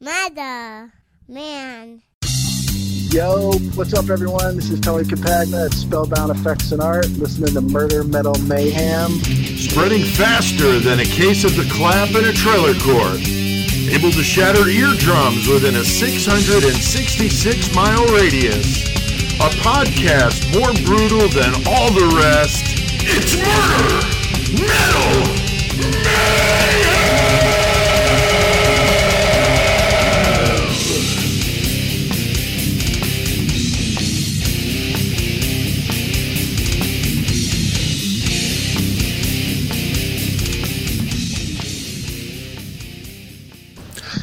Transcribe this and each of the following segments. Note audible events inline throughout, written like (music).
Mother, man. Yo, what's up, everyone? This is Tony Campagna at Spellbound Effects and Art, listening to Murder Metal Mayhem. Spreading faster than a case of the clap in a trailer court. Able to shatter eardrums within a 666 mile radius. A podcast more brutal than all the rest. It's Murder Metal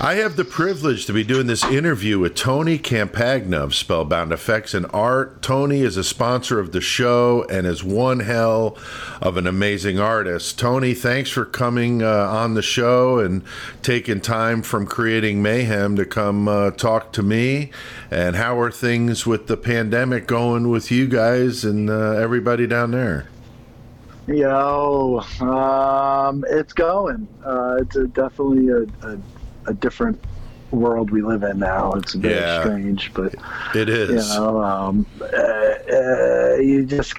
I have the privilege to be doing this interview with Tony Campagna of Spellbound Effects and Art. Tony is a sponsor of the show and is one hell of an amazing artist. Tony, thanks for coming uh, on the show and taking time from creating mayhem to come uh, talk to me. And how are things with the pandemic going with you guys and uh, everybody down there? Yo, um, it's going. Uh, it's a, definitely a, a, a different world we live in now. It's very Yeah. strange, but It is. you know, um, uh, uh, you just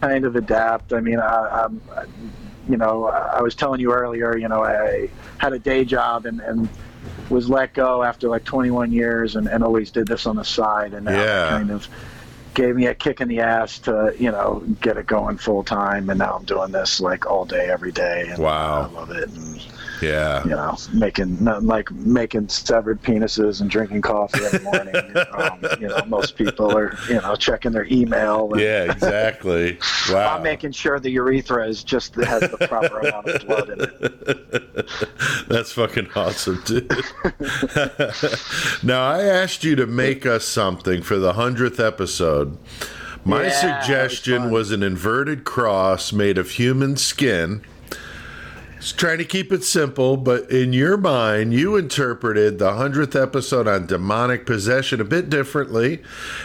kind of adapt. I mean, I, I'm, you know, I was telling you earlier, you know, I had a day job and, and was let go after like 21 years and, and always did this on the side. And now Yeah. kind of gave me a kick in the ass to, you know, get it going full time. And now I'm doing this like all day, every day. And Wow. I love it. And, yeah. you know, making like making severed penises and drinking coffee in the (laughs) morning. um, you know, most people are you know checking their email. And Yeah, exactly. (laughs) Wow. I'm making sure the urethra is just has the proper amount of blood in it. (laughs) That's fucking awesome, dude. now, I asked you to make us something for the 100th episode. My Yeah, that was suggestion was, an inverted cross made of human skin. Just trying to keep it simple, but in your mind, you interpreted the 100th episode on demonic possession a bit differently.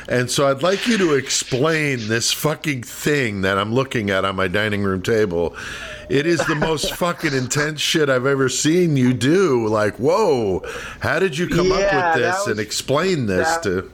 And so I'd like you to explain this fucking thing that I'm looking at on my dining room table. It is the most (laughs) fucking intense shit I've ever seen you do. Like, whoa, how did you come Yeah, up with this and explain this that- to.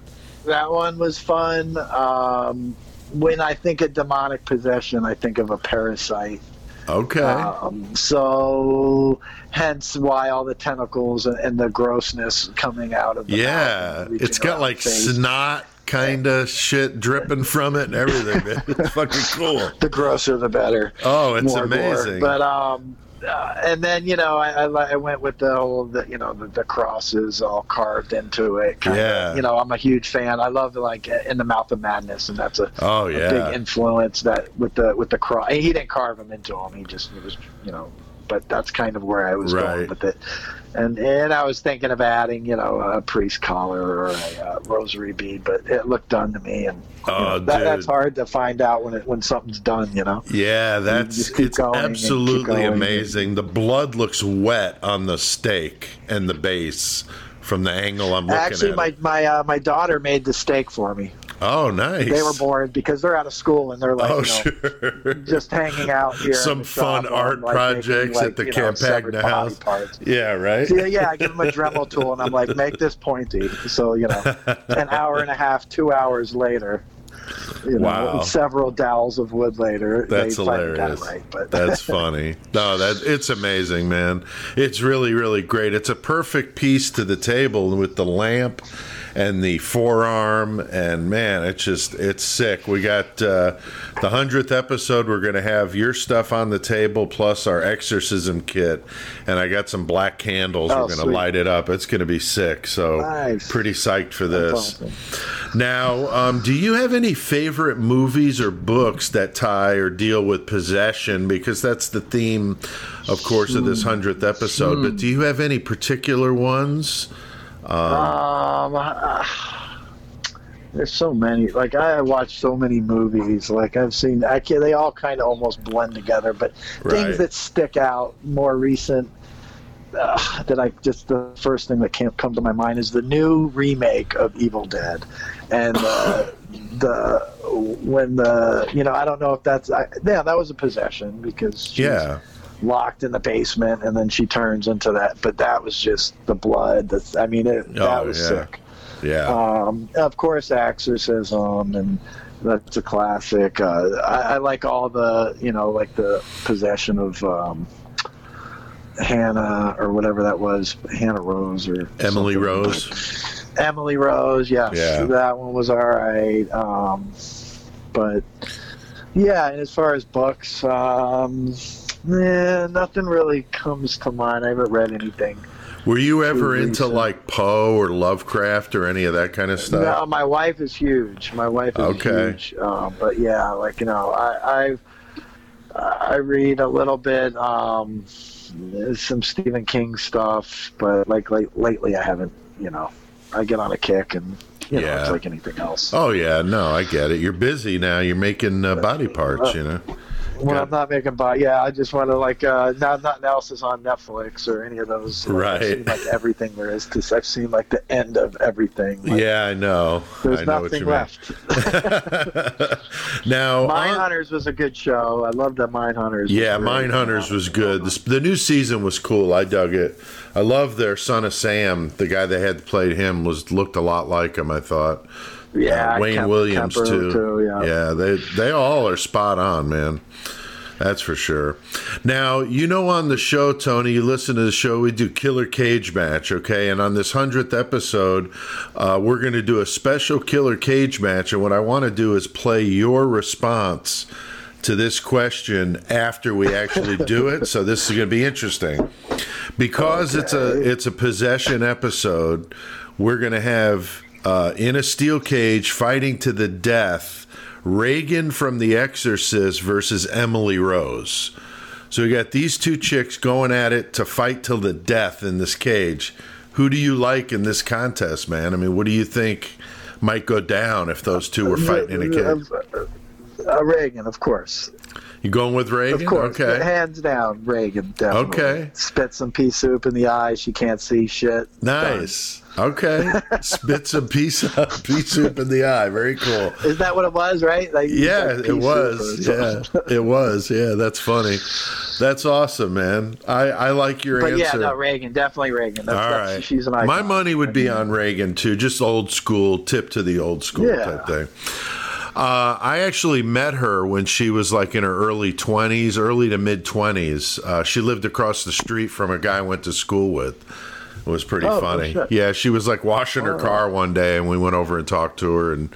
That one was fun. Um, when I think of demonic possession, I think of a parasite. Okay. Um, so, hence why all the tentacles and, and the grossness coming out of the yeah, it's got like face. snot kind of shit dripping from it and everything, man. (laughs) It's fucking cool. the grosser the better. Oh, it's More gore. amazing. But um, uh, and then you know I, I, I went with the whole the, you know the, the crosses all carved into it. Yeah. You know I'm a huge fan. I love like in the mouth of madness, and that's a, oh, a yeah. big influence that with the with the cross. He didn't carve them into him. He just it was you know. But that's kind of where I was Right. going with it, and and I was thinking of adding, you know, a priest collar or a uh, rosary bead, but it looked done to me, and Oh, know, that, that's hard to find out when it when something's done, you know. Yeah, that's it's and absolutely amazing. The blood looks wet on the steak and the base from the angle I'm looking Actually, at. my it. my uh, my daughter made the steak for me. Oh, nice. They were bored because they're out of school and they're like, Oh, you know, sure. just hanging out here. Some fun art like, projects like, at the know, Campagna body house. parts. yeah, right. So, yeah, I give them a Dremel tool and I'm like, make this pointy. So you know, an hour and a half, two hours later, you know, Wow. several dowels of wood later, That's they finally got hilarious. right. But (laughs) That's funny. No, that it's amazing, man. It's really, really great. It's a perfect piece to the table with the lamp and the forearm, and man, it's just it's sick. We got uh, the hundredth episode. We're gonna have your stuff on the table plus our exorcism kit, and I got some black candles. Oh, We're gonna sweet. light it up. It's gonna be sick. So Nice. pretty psyched for this. awesome. Now, um, do you have any favorite movies or books that tie or deal with possession? Because that's the theme, of course, of this hundredth episode. But do you have any particular ones? Um, there's so many. Like I watch so many movies. Like I've seen. I can, They all kind of almost blend together. But Right. things that stick out more recent. Uh, that I just the first thing that can't come to my mind is the new remake of Evil Dead, and uh, (laughs) the when the you know I don't know if that's I, yeah that was a possession because Yeah, locked in the basement, and then she turns into that. But that was just the blood. That's, I mean, it, that Oh, was yeah. sick. Yeah. Um, of course, Exorcism, and that's a classic. Uh, I, I like all the, you know, like the possession of um, Hannah or whatever that was, Hannah Rose or Emily something. Rose. Emily Rose, yes, Yeah. that one was all right. Um, but yeah, and as far as books, um, eh, nothing really comes to mind. I haven't read anything. Were you ever into recent. like Poe or Lovecraft or any of that kind of stuff? No, my wife is huge. My wife is Okay. huge. Um, but yeah, like you know, I I've, I read a little bit, um, some Stephen King stuff, but like late, lately I haven't. You know, I get on a kick, and you know, Yeah. it's like anything else. Oh yeah, no, I get it. You're busy now. You're making uh, body parts, you know. When I'm not making buy, yeah, I just want to like uh, now nothing else is on Netflix or any of those. Like, Right. I've seen, like everything there is to. I've seen like the end of everything. Like, Yeah, I know. There's I know what nothing you mean. left. (laughs) now, Mine Hunters was a good show. I love that Mindhunters. Yeah. Mindhunters was good. The, the new season was cool. I dug it. I love their son of Sam. The guy that had played him was looked a lot like him. I thought. Yeah, Uh, Wayne Kemp- Williams Kemper, too. yeah. they they all are spot on, man. That's for sure. Now, you know, on the show, Tony, you listen to the show, we do Killer Cage Match, okay? And on this 100th episode, uh, we're going to do a special Killer Cage Match. And what I want to do is play your response to this question after we actually do it. So this is going to be interesting. Because it's a it's a possession episode, we're going to have uh, in a steel cage fighting to the death Regan from The Exorcist versus Emily Rose. So we got these two chicks going at it to fight till the death in this cage. Who do you like in this contest, man? I mean, what do you think might go down if those two were fighting in a cage? Uh, Regan, of course. You going with Regan? Of course. Okay. Hands down, Regan, definitely. Okay. Spit some pea soup in the eye. She can't see shit. Nice. Okay. Spit some pea soup, (laughs) pea soup in the eye. Very cool. Is that what it was, right? Like, Yeah, it was. Yeah, (laughs) it was. Yeah, that's funny. That's awesome, man. I, I like your But answer. yeah, no, Regan, definitely Regan. That's, All that's, right. She's an icon. My money would be on Regan too, just old school, tip to the old school Yeah. type thing. Uh, I actually met her when she was like in her early 20s, early to mid 20s. Uh, she lived across the street from a guy I went to school with. It was pretty Oh, funny. Yeah, she was like washing her oh. car one day, and we went over and talked to her, and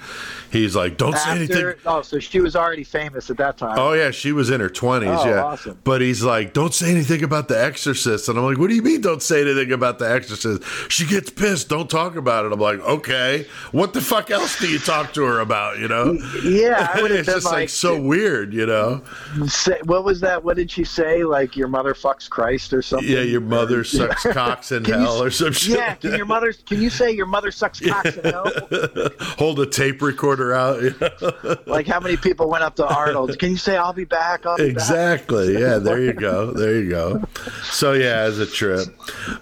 he's like, "Don't say anything." Oh, so she was already famous at that time. Oh yeah, she was in her twenties. Oh, yeah, awesome. but he's like, "Don't say anything about the Exorcist," and I'm like, "What do you mean? Don't say anything about the Exorcist?" She gets pissed. Don't talk about it. I'm like, "Okay, what the fuck else do you talk to her about?" You know? Yeah, I (laughs) would have it's been just like, like, so weird. You know? say, what was that? What did she say? Like your mother fucks Christ or something? Yeah, your mother (laughs) sucks cocks in Can or some shit. Yeah, can your (laughs) mother? Can you say your mother sucks cocks in hell? (laughs) Hold a tape recorder out. (laughs) Like how many people went up to Arnold? Can you say I'll be back? I'll be back? Exactly. Yeah, there you go. There you go. So yeah, as a trip.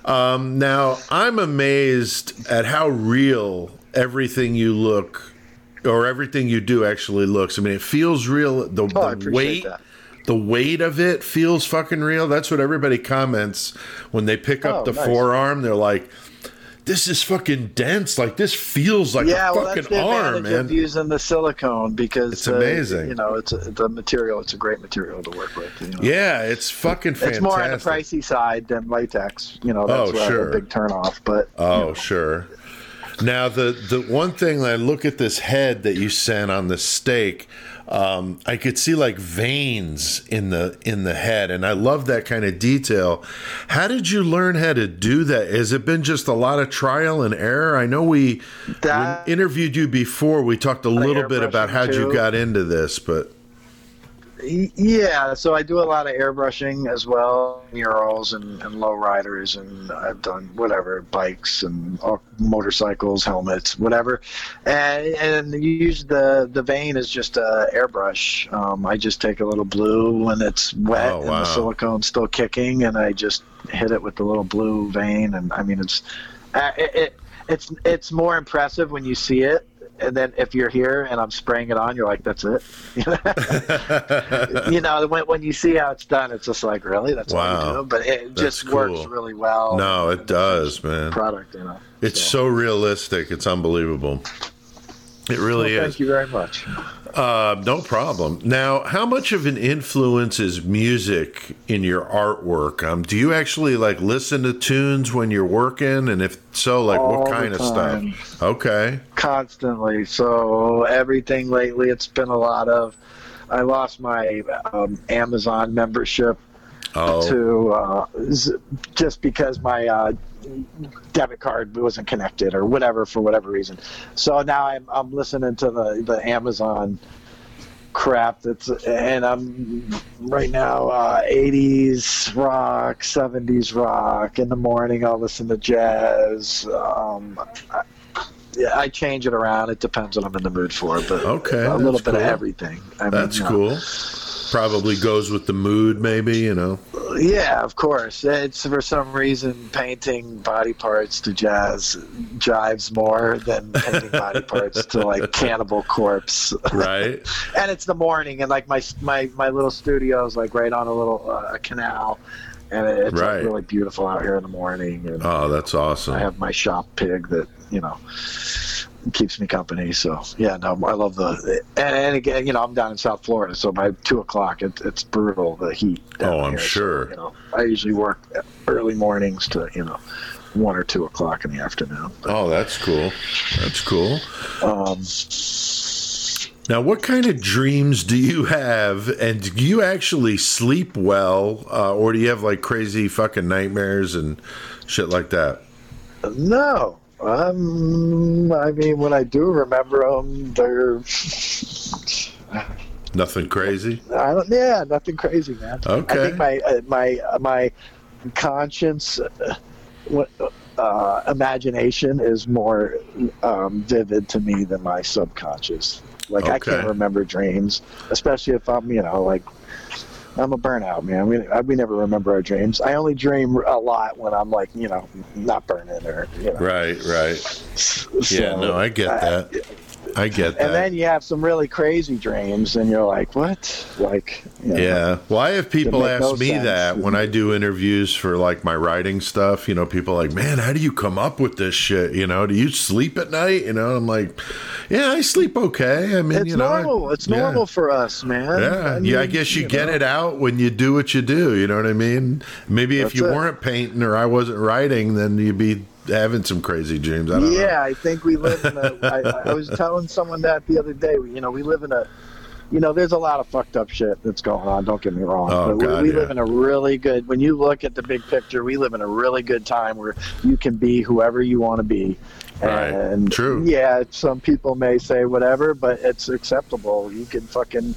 Um, now I'm amazed at how real everything you look or everything you do actually looks. I mean, it feels real. The, Oh, the weight. that. The weight of it feels fucking real. That's what everybody comments when they pick up Oh, the nice. forearm. They're like, "This is fucking dense. Like this feels like Yeah, a well, fucking arm, man." of using the silicone because It's uh, amazing. you know, it's a, the material. It's a great material to work with. You know? yeah, it's fucking fantastic. It's more on the pricey side than latex. You know, that's Oh, sure. a big turnoff. But Oh, sure. Now the the one thing I look at this head that you sent on the steak, um, I could see like veins in the in the head, and I love that kind of detail. How did you learn how to do that? Has it been just a lot of trial and error? I know we, That- we interviewed you before. We talked a little bit about how you got into this, but Yeah, so I do a lot of airbrushing as well, murals and, and low riders, and I've done whatever bikes and uh, motorcycles, helmets, whatever. And and use the the vein is just a airbrush. Um, I just take a little blue when it's wet Oh, and the silicone's still kicking, and I just hit it with the little blue vein. And I mean, it's uh, it, it it's it's more impressive when you see it and then if you're here and I'm spraying it on, you're like, that's it. (laughs) you know, when, when you see how it's done, it's just like, really, that's Wow. what you do. But it That's just works really well. No, it does, man. Product, you know. It's so realistic. It's unbelievable. It really Well, is. thank you very much. Uh, no problem. Now, how much of an influence is music in your artwork? Um, do you actually like listen to tunes when you're working, and if so, like All what kind of stuff? Okay. constantly. So everything lately, it's been a lot of. I lost my um, Amazon membership Oh, to uh, z- just because my uh, debit card wasn't connected or whatever for whatever reason. So now I'm I'm listening to the the Amazon crap that's and I'm right now uh, 80s rock 70s rock in the morning I'll listen to jazz um, I, yeah, I change it around it depends what I'm in the mood for but Okay, a little bit of everything I that's you know. cool. Probably goes with the mood, maybe. You know. Yeah, of course. It's for some reason painting body parts to jazz drives more than painting body (laughs) parts to like Cannibal Corpse. Right. (laughs) and it's the morning, and like my my my little studio is like right on a little uh, canal, and it's like, really beautiful out here in the morning. And Oh, that's awesome. I have my shop pig that you know keeps me company. So yeah, no, I love the and, and again, you know, I'm down in South Florida, so by two o'clock, it, it's brutal the heat. Oh, I'm here. So, sure. you know, I usually work early mornings to you know one or two o'clock in the afternoon. Oh, that's cool. That's cool. Um, Now, what kind of dreams do you have, and do you actually sleep well, uh, or do you have like crazy fucking nightmares and shit like that? no. Um, I mean, when I do remember them, they're Nothing crazy. I don't. Yeah, nothing crazy, man. Okay. I think my uh, my uh, my conscience, uh, uh, imagination is more um, vivid to me than my subconscious. Like I can't remember dreams, especially if I'm, you know, like I'm a burnout man. We I- we never remember our dreams. I only dream a lot when I'm like, you know, not burning or you know. Right, right. So, Yeah, no, I get that. I get that. And then you have some really crazy dreams, and you're like, what? Like, you know, Yeah. Well, I have people ask no me sense. that when I do interviews for like my writing stuff. You know, people are like, man, how do you come up with this shit? You know, do you sleep at night? You know, I'm like, yeah, I sleep okay. I mean, It's you know, I- normal. it's yeah. normal for us, man. Yeah, I yeah. I guess you, get know. it out when you do what you do. You know what I mean? Maybe if you it. weren't painting or I wasn't writing, then you'd be having some crazy dreams. I don't know. Yeah, I think we live in a. I, I was telling someone that the other day. You know, we live in a. You know, there's a lot of fucked up shit that's going on. Don't get me wrong. Oh, but we- God, we, yeah. live in a really good. When you look at the big picture, we live in a really good time where you can be whoever you want to be. Right. And True. Yeah, some people may say whatever, but it's acceptable. You can fucking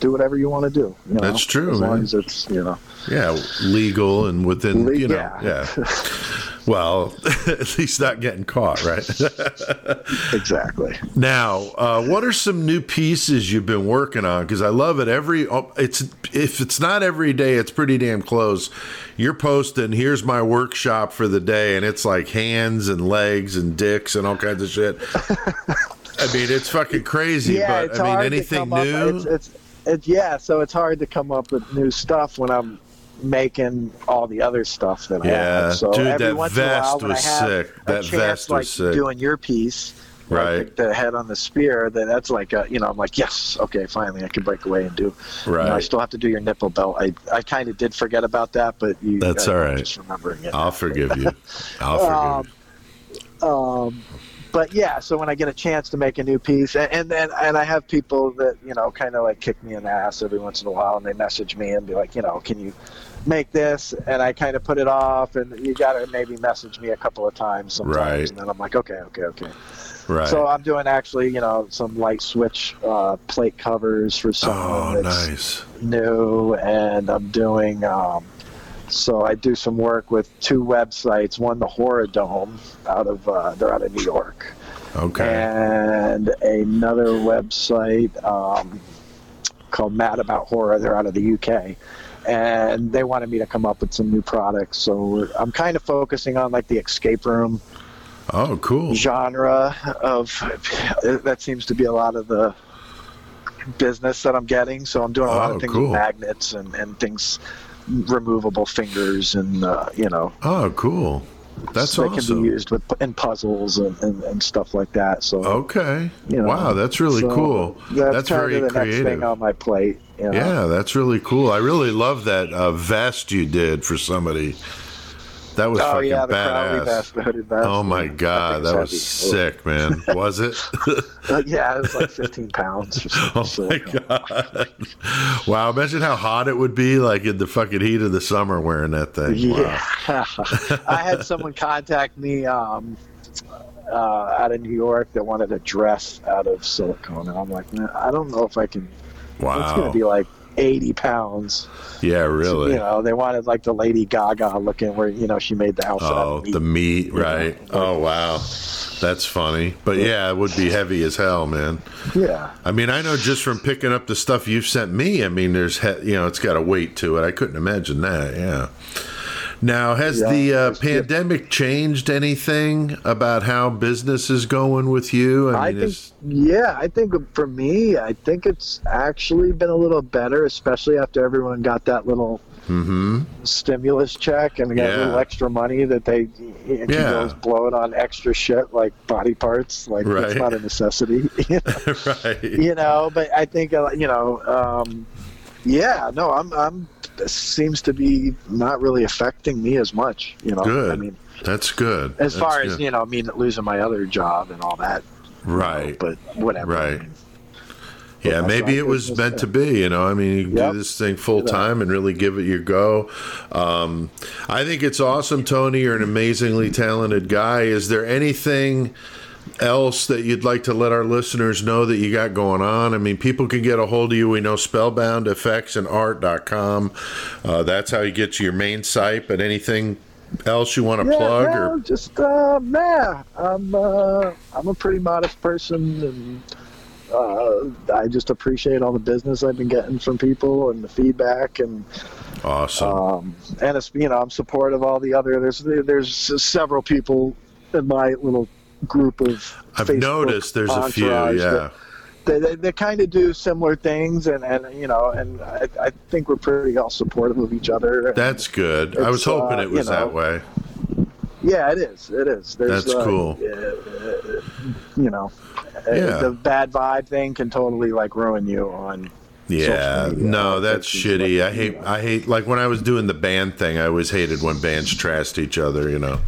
do whatever you want to do. You know? That's true, As long man. as it's you know. Yeah, legal and within, Le- you know, yeah. yeah. (laughs) Well, (laughs) at least not getting caught, right? (laughs) Exactly. Now, uh, what are some new pieces you've been working on? Because I love it. Every oh, it's if it's not every day, it's pretty damn close. You're posting. Here's my workshop for the day, and it's like hands and legs and dicks and all kinds of shit. I mean, it's fucking crazy. yeah, but I mean, anything new? It's, it's, it's yeah, so it's hard to come up with new stuff when I'm making all the other stuff that I Yeah, have. So dude, every that once in a while, vest I was sick. That chance, vest was like sick. doing your piece. Right. the, the head on the spear. Then that's like a, you know, I'm like, yes, okay, finally, I can break away and do. You know, I still have to do your nipple belt. I, I kind of did forget about that, but you. That's I- all I'm just remembering it. I'll forgive you. (laughs) I'll forgive you. um, but yeah, so when I get a chance to make a new piece, and, and then and I have people that you know kind of like kick me in the ass every once in a while, and they message me and be like, you know, can you make this? And I kind of put it off, and you got to maybe message me a couple of times sometimes, Right. and then I'm like, okay, okay, okay. Right. So I'm doing actually, you know, some light switch uh, plate covers for someone oh, that's nice. new, and I'm doing. Um, so I do some work with two websites. One, the Horror Dome, out of uh, they're out of New York, Okay. and another website um, called Mad About Horror. They're out of the UK, and they wanted me to come up with some new products. So I'm kind of focusing on like the escape room Oh, cool. genre of that seems to be a lot of the business that I'm getting. So I'm doing a lot Oh, of things cool. with magnets and, and things, removable fingers, and uh, you know, Oh, cool. That's that can be used with in puzzles and, and, and stuff like that. So Okay. you know, wow, that's really so cool. That's, That's very of the next creative. thing on my plate. You know? Yeah, that's really cool. I really love that uh, vest you did for somebody. That was Oh fucking yeah, badass. the hooded. Oh my god, that was heavy. sick, man. (laughs) Was it? Uh, yeah, it was like 15 pounds. Or (laughs) something. oh my god! Wow, imagine how hot it would be, like in the fucking heat of the summer, wearing that thing. Yeah, Wow. (laughs) I had someone contact me um, uh, out of New York that wanted a dress out of silicone, and I'm like, man, I don't know if I can. It's going Wow. to be like 80 pounds. Yeah, really. You know, they wanted like the Lady Gaga looking, where you know she made the outfit. out Oh, of meat. the meat, know, right? like- Oh, wow. That's funny. But yeah, it would be heavy as hell, man. yeah. I mean, I know just from picking up the stuff you've sent me, I mean, there's, he- you know, it's got a weight to it. I couldn't imagine that. Yeah. Now, has Yeah, the uh, pandemic changed anything about how business is going with you? I mean, think, is- yeah, I think for me, I think it's actually been a little better, especially after everyone got that little Mhm. stimulus check and got a little extra money that they Yeah. blow it on extra shit like body parts. Like Right. that's not a necessity, (laughs) you know? (laughs) right. you know. But I think uh, you know, um, yeah, no, I'm, I'm. This seems to be not really affecting me as much, you know. Good. I mean, That's good. as That's far as you know, me losing my other job and all that, you know, Right. But whatever. Right. Yeah, that's maybe it was meant to be. You know, I mean, you can Yep. do this thing full time and really give it your go. Um, I think it's awesome, Tony. You're an amazingly talented guy. Is there anything else that you'd like to let our listeners know that you got going on? I mean, people can get a hold of you. We know spellboundeffectsandart.com. Uh, that's how you get to your main site. But anything else you want to Yeah, plug? no, or just uh, nah. I'm uh, I'm a pretty modest person, and uh, I just appreciate all the business I've been getting from people and the feedback, and Awesome. um, and it's you know I'm supportive of all the other. There's there's several people in my little group of. I've Facebook noticed there's a few. Yeah. They, they, they kind of do similar things, and, and you know, and I, I think we're pretty all supportive of each other. That's good. I was hoping uh, it was you know, that way. Yeah, it is. It is. There's, That's uh, cool. uh, you know, uh, Yeah. the bad vibe thing can totally like ruin you on. Yeah, no, that's shitty. I hate. I hate, like when I was doing the band thing, I always hated when bands trashed each other, you know.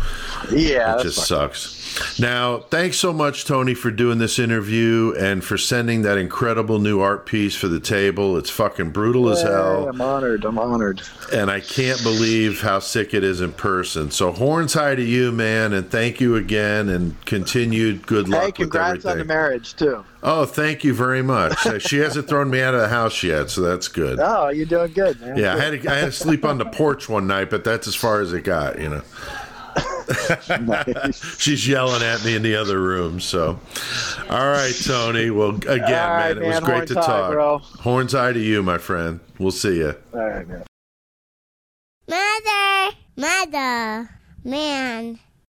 Yeah, It just sucks. Now, thanks so much, Tony, for doing this interview and for sending that incredible new art piece for the table. It's fucking brutal as hell. I'm honored. I'm honored. And I can't believe how sick it is in person. So, horns high to you, man, and thank you again, and continued good luck Hey, congrats on the marriage too. Oh, thank you very much. Uh, she hasn't thrown me out of the house yet, so that's good. (laughs) Oh, you're doing good, man. Yeah, I had, to, I had to sleep on the porch one night, but that's as far as it got, you know. Nice. (laughs) She's yelling at me in the other room. So, all right, Tony. Well, again, All right, man, it was great Horns to high, talk. bro. Horns eye to you, my friend. We'll see you. All right, man. Mother, mother, man.